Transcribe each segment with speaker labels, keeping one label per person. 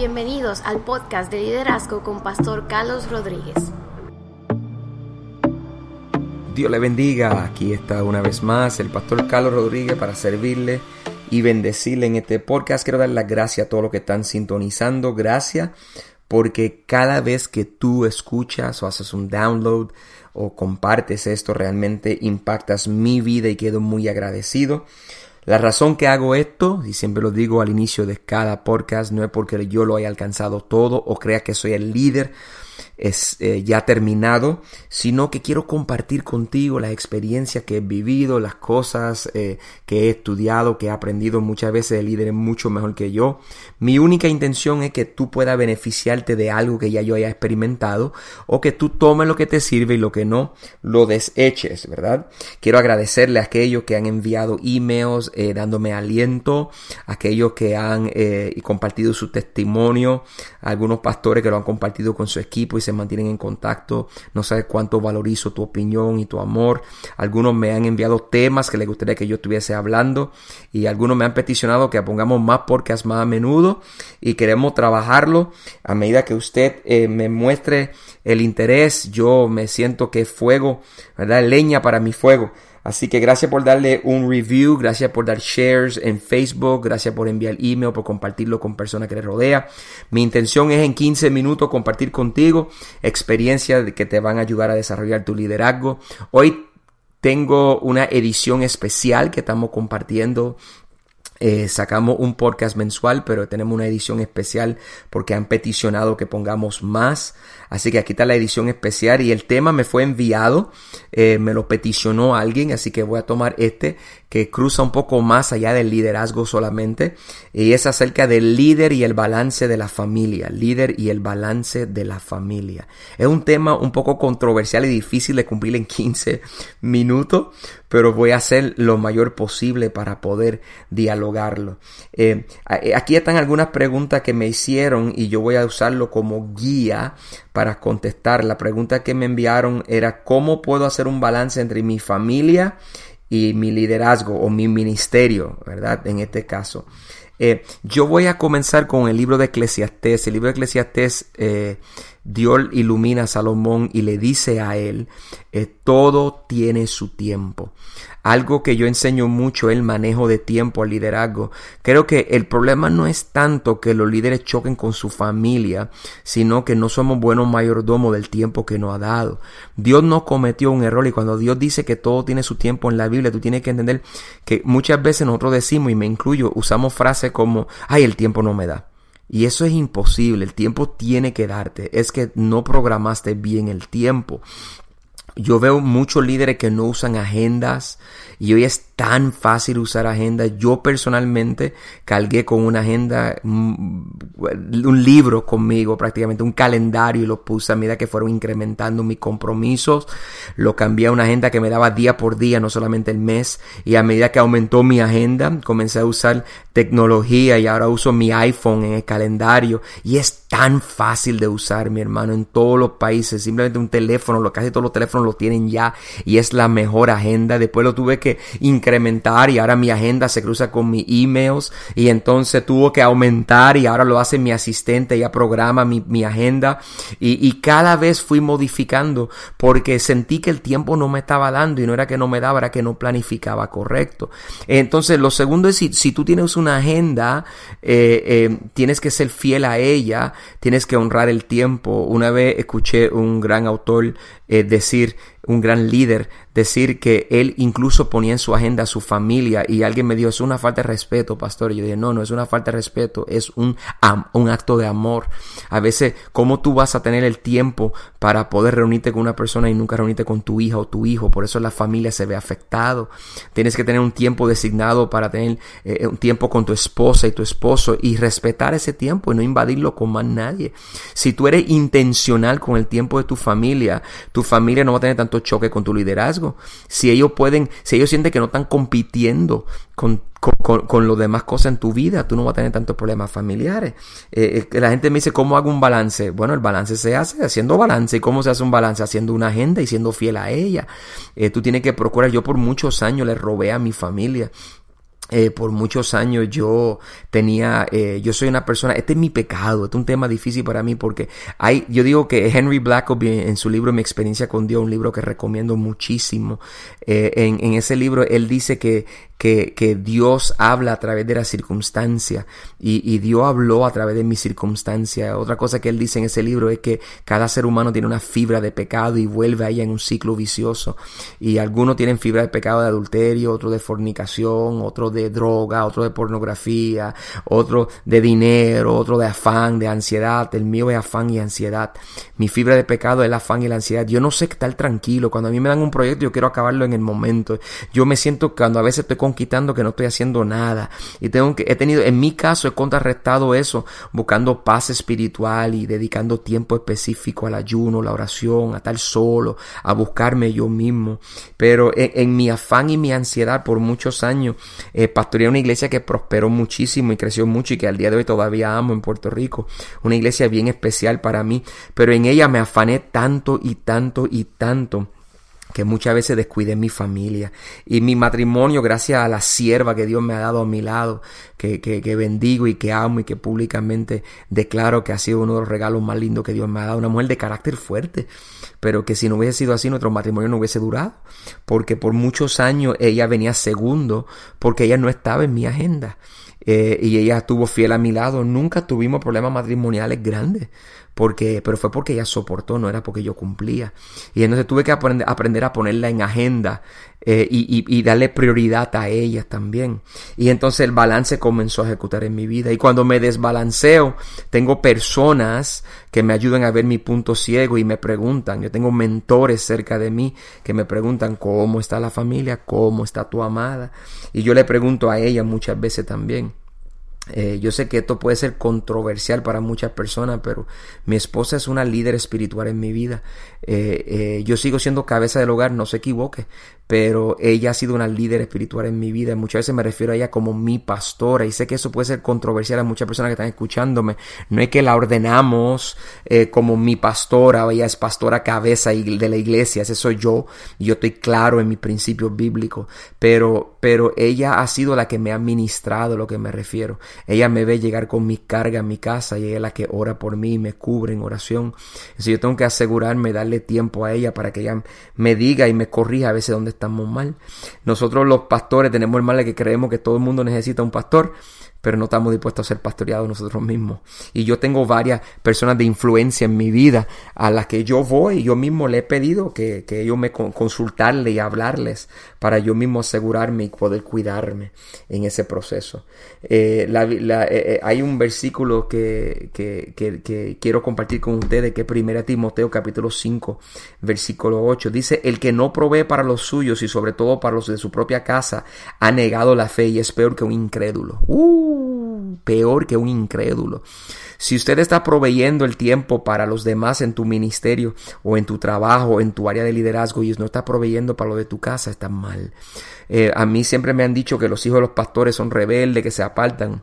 Speaker 1: Bienvenidos al podcast de liderazgo con Pastor Carlos Rodríguez.
Speaker 2: Dios le bendiga. Aquí está una vez más el Pastor Carlos Rodríguez para servirle y bendecirle en este podcast. Quiero dar las gracias a todos los que están sintonizando. Gracias porque cada vez que tú escuchas o haces un download o compartes esto, realmente impactas mi vida y quedo muy agradecido. La razón que hago esto, y siempre lo digo al inicio de cada podcast, no es porque yo lo haya alcanzado todo o crea que soy el líder es eh, ya terminado, sino que quiero compartir contigo la experiencia que he vivido, las cosas eh, que he estudiado, que he aprendido muchas veces de líderes mucho mejor que yo. Mi única intención es que tú puedas beneficiarte de algo que ya yo haya experimentado o que tú tomes lo que te sirve y lo que no lo deseches, ¿verdad? Quiero agradecerle a aquellos que han enviado emails eh, dándome aliento, aquellos que han compartido su testimonio, algunos pastores que lo han compartido con su equipo y se mantienen en contacto. No sabes cuánto valorizo tu opinión y tu amor. Algunos me han enviado temas que les gustaría que yo estuviese hablando y algunos me han peticionado que pongamos más podcasts más a menudo y queremos trabajarlo a medida que usted eh, me muestre el interés. Yo me siento que fuego, ¿verdad? Leña para mi fuego. Así que gracias por darle un review, gracias por dar shares en Facebook, gracias por enviar email, por compartirlo con personas que le rodea. Mi intención es en 15 minutos compartir contigo experiencias que te van a ayudar a desarrollar tu liderazgo. Hoy tengo una edición especial que estamos compartiendo eh, sacamos un podcast mensual, pero tenemos una edición especial porque han peticionado que pongamos más. Así que aquí está la edición especial y el tema me fue enviado, eh, me lo peticionó alguien, así que voy a tomar este que cruza un poco más allá del liderazgo solamente y es acerca del líder y el balance de la familia, líder y el balance de la familia. Es un tema un poco controversial y difícil de cumplir en 15 minutos, pero voy a hacer lo mayor posible para poder dialogarlo. Eh, eh, aquí están algunas preguntas que me hicieron y yo voy a usarlo como guía para contestar. La pregunta que me enviaron era ¿cómo puedo hacer un balance entre mi familia y mi liderazgo o mi ministerio, ¿verdad? En este caso. Eh, yo voy a comenzar con el libro de Eclesiastés. El libro de Eclesiastés, eh, Dios ilumina a Salomón y le dice a él, eh, todo tiene su tiempo. Algo que yo enseño mucho el manejo de tiempo al liderazgo. Creo que el problema no es tanto que los líderes choquen con su familia, sino que no somos buenos mayordomos del tiempo que nos ha dado. Dios no cometió un error y cuando Dios dice que todo tiene su tiempo en la Biblia, tú tienes que entender que muchas veces nosotros decimos, y me incluyo, usamos frases como, ay, el tiempo no me da. Y eso es imposible, el tiempo tiene que darte, es que no programaste bien el tiempo. Yo veo muchos líderes que no usan agendas y hoy es tan fácil usar agendas. Yo personalmente cargué con una agenda, mm, un libro conmigo prácticamente, un calendario y lo puse a medida que fueron incrementando mis compromisos. Lo cambié a una agenda que me daba día por día, no solamente el mes. Y a medida que aumentó mi agenda, comencé a usar tecnología y ahora uso mi iPhone en el calendario. Y es tan fácil de usar, mi hermano, en todos los países. Simplemente un teléfono, casi todos los teléfonos lo tienen ya y es la mejor agenda. Después lo tuve que incrementar y ahora mi agenda se cruza con mis emails y entonces tuvo que aumentar y ahora lo hace mi asistente, ya programa mi, mi agenda y, y, cada vez fui modificando porque sentí que el tiempo no me estaba dando y no era que no me daba, era que no planificaba correcto. Entonces lo segundo es si, si tú tienes una agenda, eh, eh, tienes que ser fiel a ella, tienes que honrar el tiempo. Una vez escuché un gran autor eh, decir, un gran líder, decir que él incluso ponía en su agenda a su familia y alguien me dijo, es una falta de respeto, pastor. Y yo dije, no, no es una falta de respeto, es un, un acto de amor. A veces, ¿cómo tú vas a tener el tiempo para poder reunirte con una persona y nunca reunirte con tu hija o tu hijo? Por eso la familia se ve afectado. Tienes que tener un tiempo designado para tener eh, un tiempo con tu esposa y tu esposo y respetar ese tiempo y no invadirlo con más nadie. Si tú eres intencional con el tiempo de tu familia, tu familia no va a tener tanto choque con tu liderazgo. Si ellos pueden, si ellos sienten que no están compitiendo con, con, con, lo demás cosas en tu vida, tú no vas a tener tantos problemas familiares. Eh, eh, la gente me dice, ¿cómo hago un balance? Bueno, el balance se hace haciendo balance. ¿Y cómo se hace un balance? Haciendo una agenda y siendo fiel a ella. Eh, tú tienes que procurar, yo por muchos años le robé a mi familia eh, por muchos años yo tenía, eh, yo soy una persona, este es mi pecado, este es un tema difícil para mí porque hay, yo digo que Henry Blackaby en, su libro Mi experiencia con Dios, un libro que recomiendo muchísimo, eh, en, en, ese libro él dice que, que, Dios habla a través de la circunstancia y, y, Dios habló a través de mi circunstancia. Otra cosa que él dice en ese libro es que cada ser humano tiene una fibra de pecado y vuelve ahí en un ciclo vicioso y algunos tienen fibra de pecado de adulterio, otro de fornicación, otro de droga, otro de pornografía, otro de dinero, otro de afán, de ansiedad. El mío es afán y ansiedad. Mi fibra de pecado es el afán y la ansiedad. Yo no sé estar tranquilo. Cuando a mí me dan un proyecto, yo quiero acabarlo en el momento. Yo me siento cuando a veces estoy conquistando que no estoy haciendo nada. Y tengo que, he tenido, en mi caso, he contrarrestado eso buscando paz espiritual y dedicando tiempo específico al ayuno, la oración, a estar solo, a buscarme yo mismo. Pero en, mi afán y mi ansiedad por muchos años, eh, pastoreé una iglesia que prosperó muchísimo y creció mucho y que al día de hoy todavía amo en Puerto Rico. Una iglesia bien especial para mí, pero en ella me afané tanto y tanto y tanto que muchas veces descuidé mi familia. Y mi matrimonio gracias a la sierva que Dios me ha dado a mi lado, que, bendigo y que amo y que públicamente declaro que ha sido uno de los regalos más lindos que Dios me ha dado, una mujer de carácter fuerte, pero que si no hubiese sido así nuestro matrimonio no hubiese durado, porque por muchos años ella venía segundo, porque ella no estaba en mi agenda. Eh, y ella estuvo fiel a mi lado. Nunca tuvimos problemas matrimoniales grandes porque, pero fue porque ella soportó, no era porque yo cumplía. Y entonces tuve que aprender, aprender a ponerla en agenda eh, y, y, darle prioridad a ella también. Y entonces el balance comenzó a ejecutar en mi vida. Y cuando me desbalanceo, tengo personas que me ayudan a ver mi punto ciego y me preguntan, yo tengo mentores cerca de mí que me preguntan cómo está la familia, cómo está tu amada. Y yo le pregunto a ella muchas veces también. Eh, yo sé que esto puede ser controversial para muchas personas, pero mi esposa es una líder espiritual en mi vida. Eh, eh, yo sigo siendo cabeza del hogar, no se equivoque, pero ella ha sido una líder espiritual en mi vida. Muchas veces me refiero a ella como mi pastora y sé que eso puede ser controversial a muchas personas que están escucándome. No es que la ordenamos como mi pastora, ella es pastora cabeza de la iglesia, ese soy yo. Yo estoy claro en mis principios bíblicos, pero, pero ella ha sido la que me ha ministrado lo que me refiero. Ella me ve llegar con mi carga a mi casa y ella es la que ora por mí y me cubre en oración. Entonces yo tengo que asegurarme, darle tiempo a ella para que ella me diga y me corrija a veces donde estamos mal. Nosotros los pastores tenemos el mal de que creemos que todo el mundo necesita un pastor pero no estamos dispuestos a ser pastoreados nosotros mismos. Y yo tengo varias personas de influencia en mi vida a las que yo voy yo mismo le he pedido que, que ellos me consultarle y hablarles para yo mismo asegurarme y poder cuidarme en ese proceso. Eh, eh, eh, hay un versículo que, que, que, quiero compartir con ustedes que es 1 Timoteo capítulo 5 versículo 8 dice el que no provee para los suyos y sobre todo para los de su propia casa ha negado la fe y es peor que un incrédulo. Uh, peor que un incrédulo. Si usted está proveyendo el tiempo para los demás en tu ministerio o en tu trabajo, en tu área de liderazgo y no está proveyendo para lo de tu casa, está mal. Eh, a mí siempre me han dicho que los hijos de los pastores son rebeldes, que se apartan.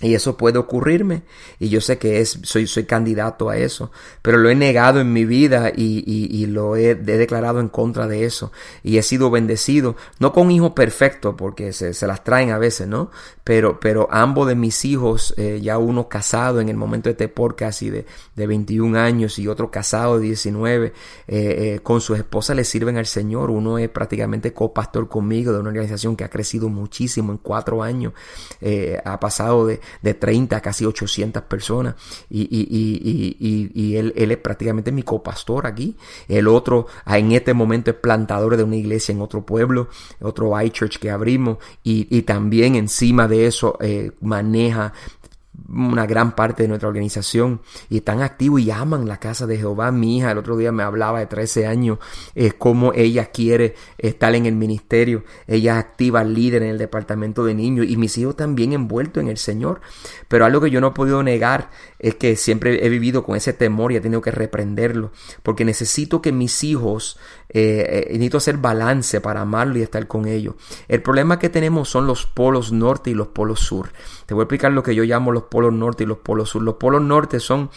Speaker 2: Y eso puede ocurrirme. Y yo sé que es, soy, soy candidato a eso, pero lo he negado en mi vida y, y, lo he, declarado en contra de eso. Y he sido bendecido, no con hijo perfecto porque se, se las traen a veces, ¿no? Pero, pero ambos de mis hijos, eh, ya uno casado en el momento de este podcast y de, de 21 años y otro casado de 19, eh, eh, con su esposa le sirven al Señor, uno es prácticamente copastor conmigo de una organización que ha crecido muchísimo en cuatro años, ha pasado de de 30 a casi 800 personas y, y, y, y él, él, es prácticamente mi copastor aquí. El otro ah, en este momento es plantador de una iglesia en otro pueblo, otro iChurch que abrimos y, también encima de eso eh, maneja una gran parte de nuestra organización y están activos y aman la casa de Jehová. Mi hija el otro día me hablaba de 13 años, es como ella quiere estar en el ministerio. Ella es activa líder en el departamento de niños y mis hijos también envueltos en el Señor. Pero algo que yo no he podido negar es que siempre he vivido con ese temor y he tenido que reprenderlo porque necesito que mis hijos, eh, eh, necesito hacer balance para amarlo y estar con ellos. El problema que tenemos son los polos norte y los polos sur. Te voy a explicar lo que yo llamo los polos norte y los polos sur. Los polos norte son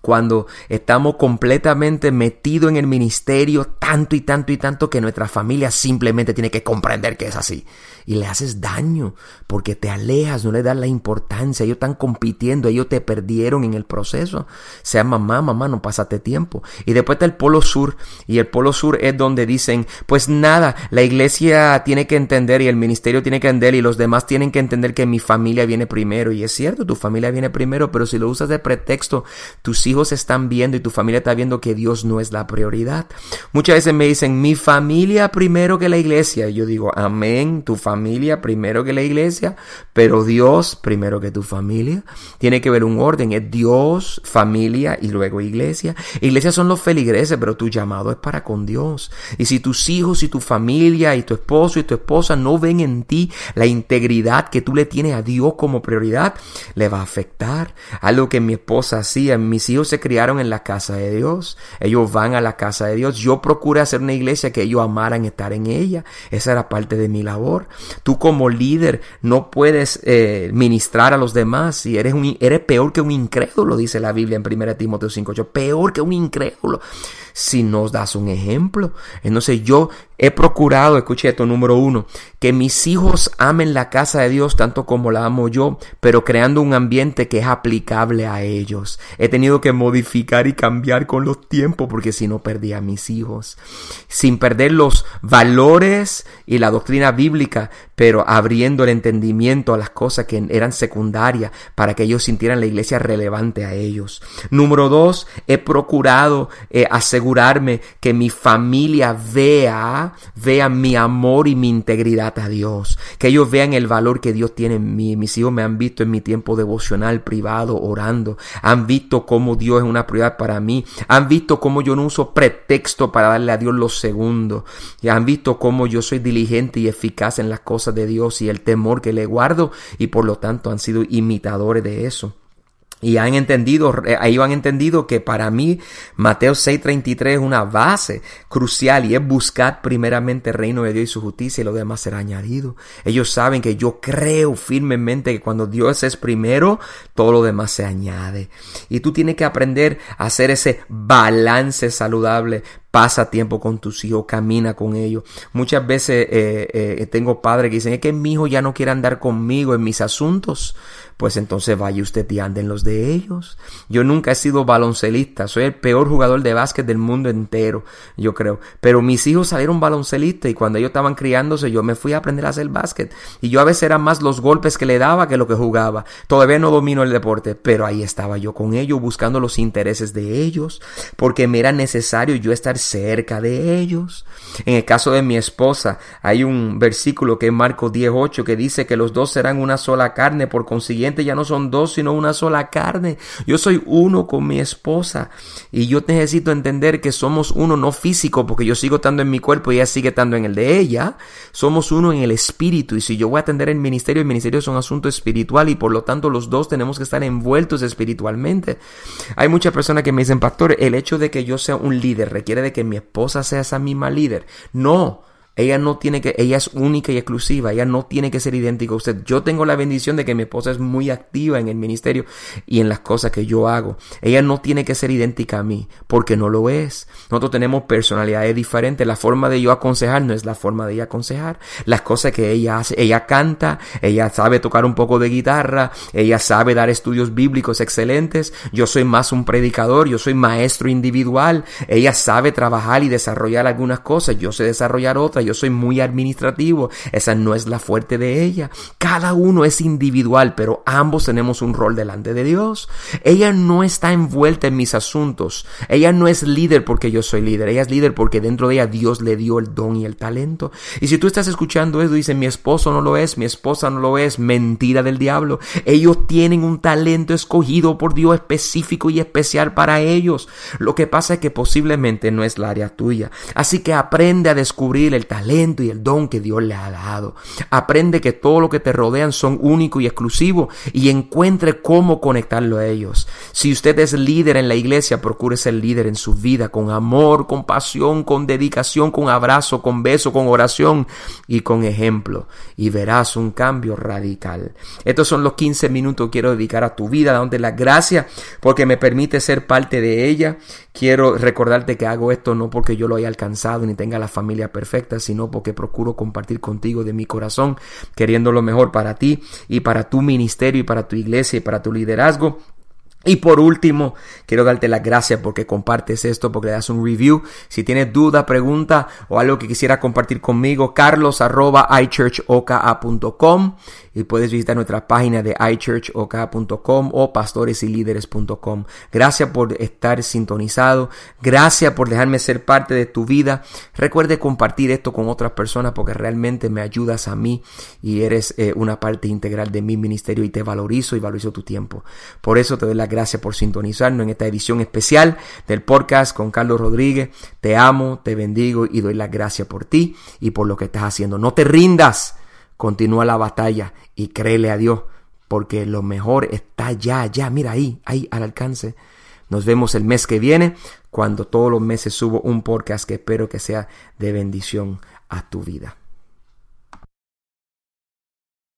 Speaker 2: cuando estamos completamente metidos en el ministerio tanto y tanto y tanto que nuestra familia simplemente tiene que comprender que es así. Y le haces daño porque te alejas, no le das la importancia. Ellos están compitiendo, ellos te perdieron en el proceso. Sea mamá, mamá, no pásate tiempo. Y después está el polo sur. Y el polo sur es donde dicen, pues nada, la iglesia tiene que entender y el ministerio tiene que entender y los demás tienen que entender que mi familia viene primero. Y es cierto, tu familia viene primero, pero si lo usas de pretexto, tus hijos están viendo y tu familia está viendo que Dios no es la prioridad. Muchas veces me dicen, mi familia primero que la iglesia. Y yo digo, amén, tu familia primero que la iglesia, pero Dios primero que tu familia. Tiene que ver un orden, es Dios, familia y luego iglesia. Iglesia son los feligreses, pero tu llamado es para con Dios. Y si tus hijos y tu familia y tu esposo y tu esposa no ven en ti la integridad que tú le tienes a Dios como prioridad, le va a afectar. Algo que mi esposa hacía, mis hijos se criaron en la casa de Dios. Ellos van a la casa de Dios. Yo procuré hacer una iglesia que ellos amaran estar en ella. Esa era parte de mi labor. Tú como líder no puedes eh, ministrar a los demás y eres, un, eres peor que un incrédulo, dice la Biblia en 1 Timoteo 5.8. Peor que un incrédulo si nos das un ejemplo. Entonces yo he procurado, escuche esto, número uno, que mis hijos amen la casa de Dios tanto como la amo yo, pero creando un ambiente que es aplicable a ellos. He tenido que modificar y cambiar con los tiempos porque si no perdía a mis hijos. Sin perder los valores y la doctrina bíblica, pero abriendo el entendimiento a las cosas que eran secundarias para que ellos sintieran la iglesia relevante a ellos. Número dos, he procurado eh, asegurar asegurarme que mi familia vea, vea mi amor y mi integridad a Dios, que ellos vean el valor que Dios tiene en mí. Mis hijos me han visto en mi tiempo devocional privado orando, han visto cómo Dios es una prioridad para mí, han visto cómo yo no uso pretexto para darle a Dios los segundos, y han visto cómo yo soy diligente y eficaz en las cosas de Dios y el temor que le guardo y por lo tanto han sido imitadores de eso. Y han entendido, ahí han entendido que para mí Mateo 6:33 es una base crucial y es buscar primeramente el reino de Dios y su justicia y lo demás será añadido. Ellos saben que yo creo firmemente que cuando Dios es primero, todo lo demás se añade. Y tú tienes que aprender a hacer ese balance saludable pasa tiempo con tus hijos, camina con ellos. Muchas veces eh, eh, tengo padres que dicen, es que mi hijo ya no quiere andar conmigo en mis asuntos pues entonces vaya usted y ande en los de ellos. Yo nunca he sido baloncelista, soy el peor jugador de básquet del mundo entero, yo creo. Pero mis hijos salieron baloncelistas y cuando ellos estaban criándose yo me fui a aprender a hacer básquet. Y yo a veces era más los golpes que le daba que lo que jugaba. Todavía no domino el deporte, pero ahí estaba yo con ellos buscando los intereses de ellos, porque me era necesario yo estar cerca de ellos. En el caso de mi esposa, hay un versículo que es Marcos 10.8 que dice que los dos serán una sola carne, por consiguiente ya no son dos, sino una sola carne. Yo soy uno con mi esposa y yo necesito entender que somos uno no físico porque yo sigo estando en mi cuerpo y ella sigue estando en el de ella. Somos uno en el espíritu y si yo voy a atender el ministerio, el ministerio es un asunto espiritual y por lo tanto los dos tenemos que estar envueltos espiritualmente. Hay muchas personas que me dicen, pastor, el hecho de que yo sea un líder requiere de que mi esposa sea esa misma líder. No. Ella no tiene que, ella es única y exclusiva, ella no tiene que ser idéntica a usted. Yo tengo la bendición de que mi esposa es muy activa en el ministerio y en las cosas que yo hago. Ella no tiene que ser idéntica a mí, porque no lo es. Nosotros tenemos personalidades diferentes. La forma de yo aconsejar no es la forma de ella aconsejar. Las cosas que ella hace, ella canta, ella sabe tocar un poco de guitarra, ella sabe dar estudios bíblicos excelentes. Yo soy más un predicador, yo soy maestro individual. Ella sabe trabajar y desarrollar algunas cosas, yo sé desarrollar otras yo soy muy administrativo, esa no es la fuerte de ella. Cada uno es individual, pero ambos tenemos un rol delante de Dios. Ella no está envuelta en mis asuntos. Ella no es líder porque yo soy líder. Ella es líder porque dentro de ella Dios le dio el don y el talento. Y si tú estás escuchando eso, dice mi esposo no lo es, mi esposa no lo es, mentira del diablo. Ellos tienen un talento escogido por Dios específico y especial para ellos. Lo que pasa es que posiblemente no es la área tuya. Así que aprende a descubrir el talento talento y el don que Dios le ha dado. Aprende que todo lo que te rodean son únicos y exclusivos y encuentre cómo conectarlo a ellos. Si usted es líder en la iglesia, procure ser líder en su vida con amor, con pasión, con dedicación, con abrazo, con beso, con oración y con ejemplo. Y verás un cambio radical. Estos son los 15 minutos que quiero dedicar a tu vida, donde la gracia, porque me permite ser parte de ella. Quiero recordarte que hago esto no porque yo lo haya alcanzado ni tenga la familia perfecta, sino porque procuro compartir contigo de mi corazón, queriendo lo mejor para ti y para tu ministerio y para tu iglesia y para tu liderazgo. Y por último, quiero darte las gracias porque compartes esto, porque le das un review. Si tienes duda, pregunta o algo que quisiera compartir conmigo, carlos y puedes visitar nuestra página de ichurchoka.com o pastoresylíderes.com. Gracias por estar sintonizado. Gracias por dejarme ser parte de tu vida. Recuerde compartir esto con otras personas porque realmente me ayudas a mí y eres eh, una parte integral de mi ministerio y te valorizo y valorizo tu tiempo. Por eso te doy las Gracias por sintonizarnos en esta edición especial del podcast con Carlos Rodríguez. Te amo, te bendigo y doy las gracias por ti y por lo que estás haciendo. No te rindas. Continúa la batalla y créele a Dios porque lo mejor está ya, ya, mira ahí, ahí al alcance. Nos vemos el mes que viene cuando todos los meses subo un podcast que espero que sea de bendición a tu vida.